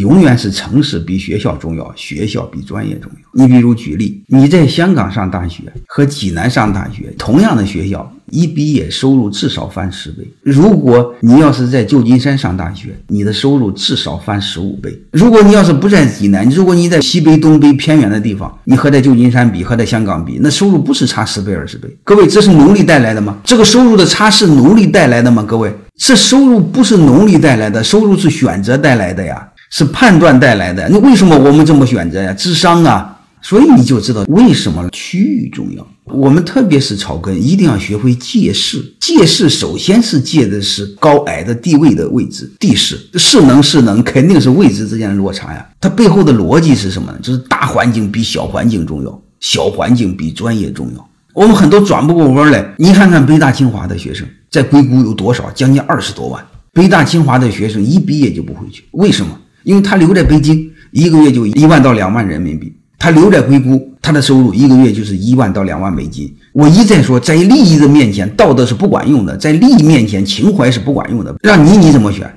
永远是城市比学校重要，学校比专业重要。你比如举例，你在香港上大学和济南上大学，同样的学校，一毕业收入至少翻十倍。如果你要是在旧金山上大学，你的收入至少翻十五倍。如果你要是不在济南，如果你在西北、东北偏远的地方，你和在旧金山比，和在香港比，那收入不是差十倍、二十倍。各位，这是奴隶带来的吗？这个收入的差是奴隶带来的吗？各位，这收入不是奴隶带来的，收入是选择带来的呀。是判断带来的，那为什么我们这么选择呀？智商啊，所以你就知道为什么区域重要。我们特别是草根，一定要学会借势。借势首先是借的是高矮的地位的位置，地势势能势能肯定是位置之间的落差呀。它背后的逻辑是什么呢？就是大环境比小环境重要，小环境比专业重要。我们很多转不过弯来，你看看北大清华的学生在硅谷有多少？将近二十多万。北大清华的学生一毕业就不回去，为什么？因为他留在北京，一个月就一万到两万人民币；他留在硅谷，他的收入一个月就是一万到两万美金。我一再说，在利益的面前，道德是不管用的；在利益面前，情怀是不管用的。让你你怎么选？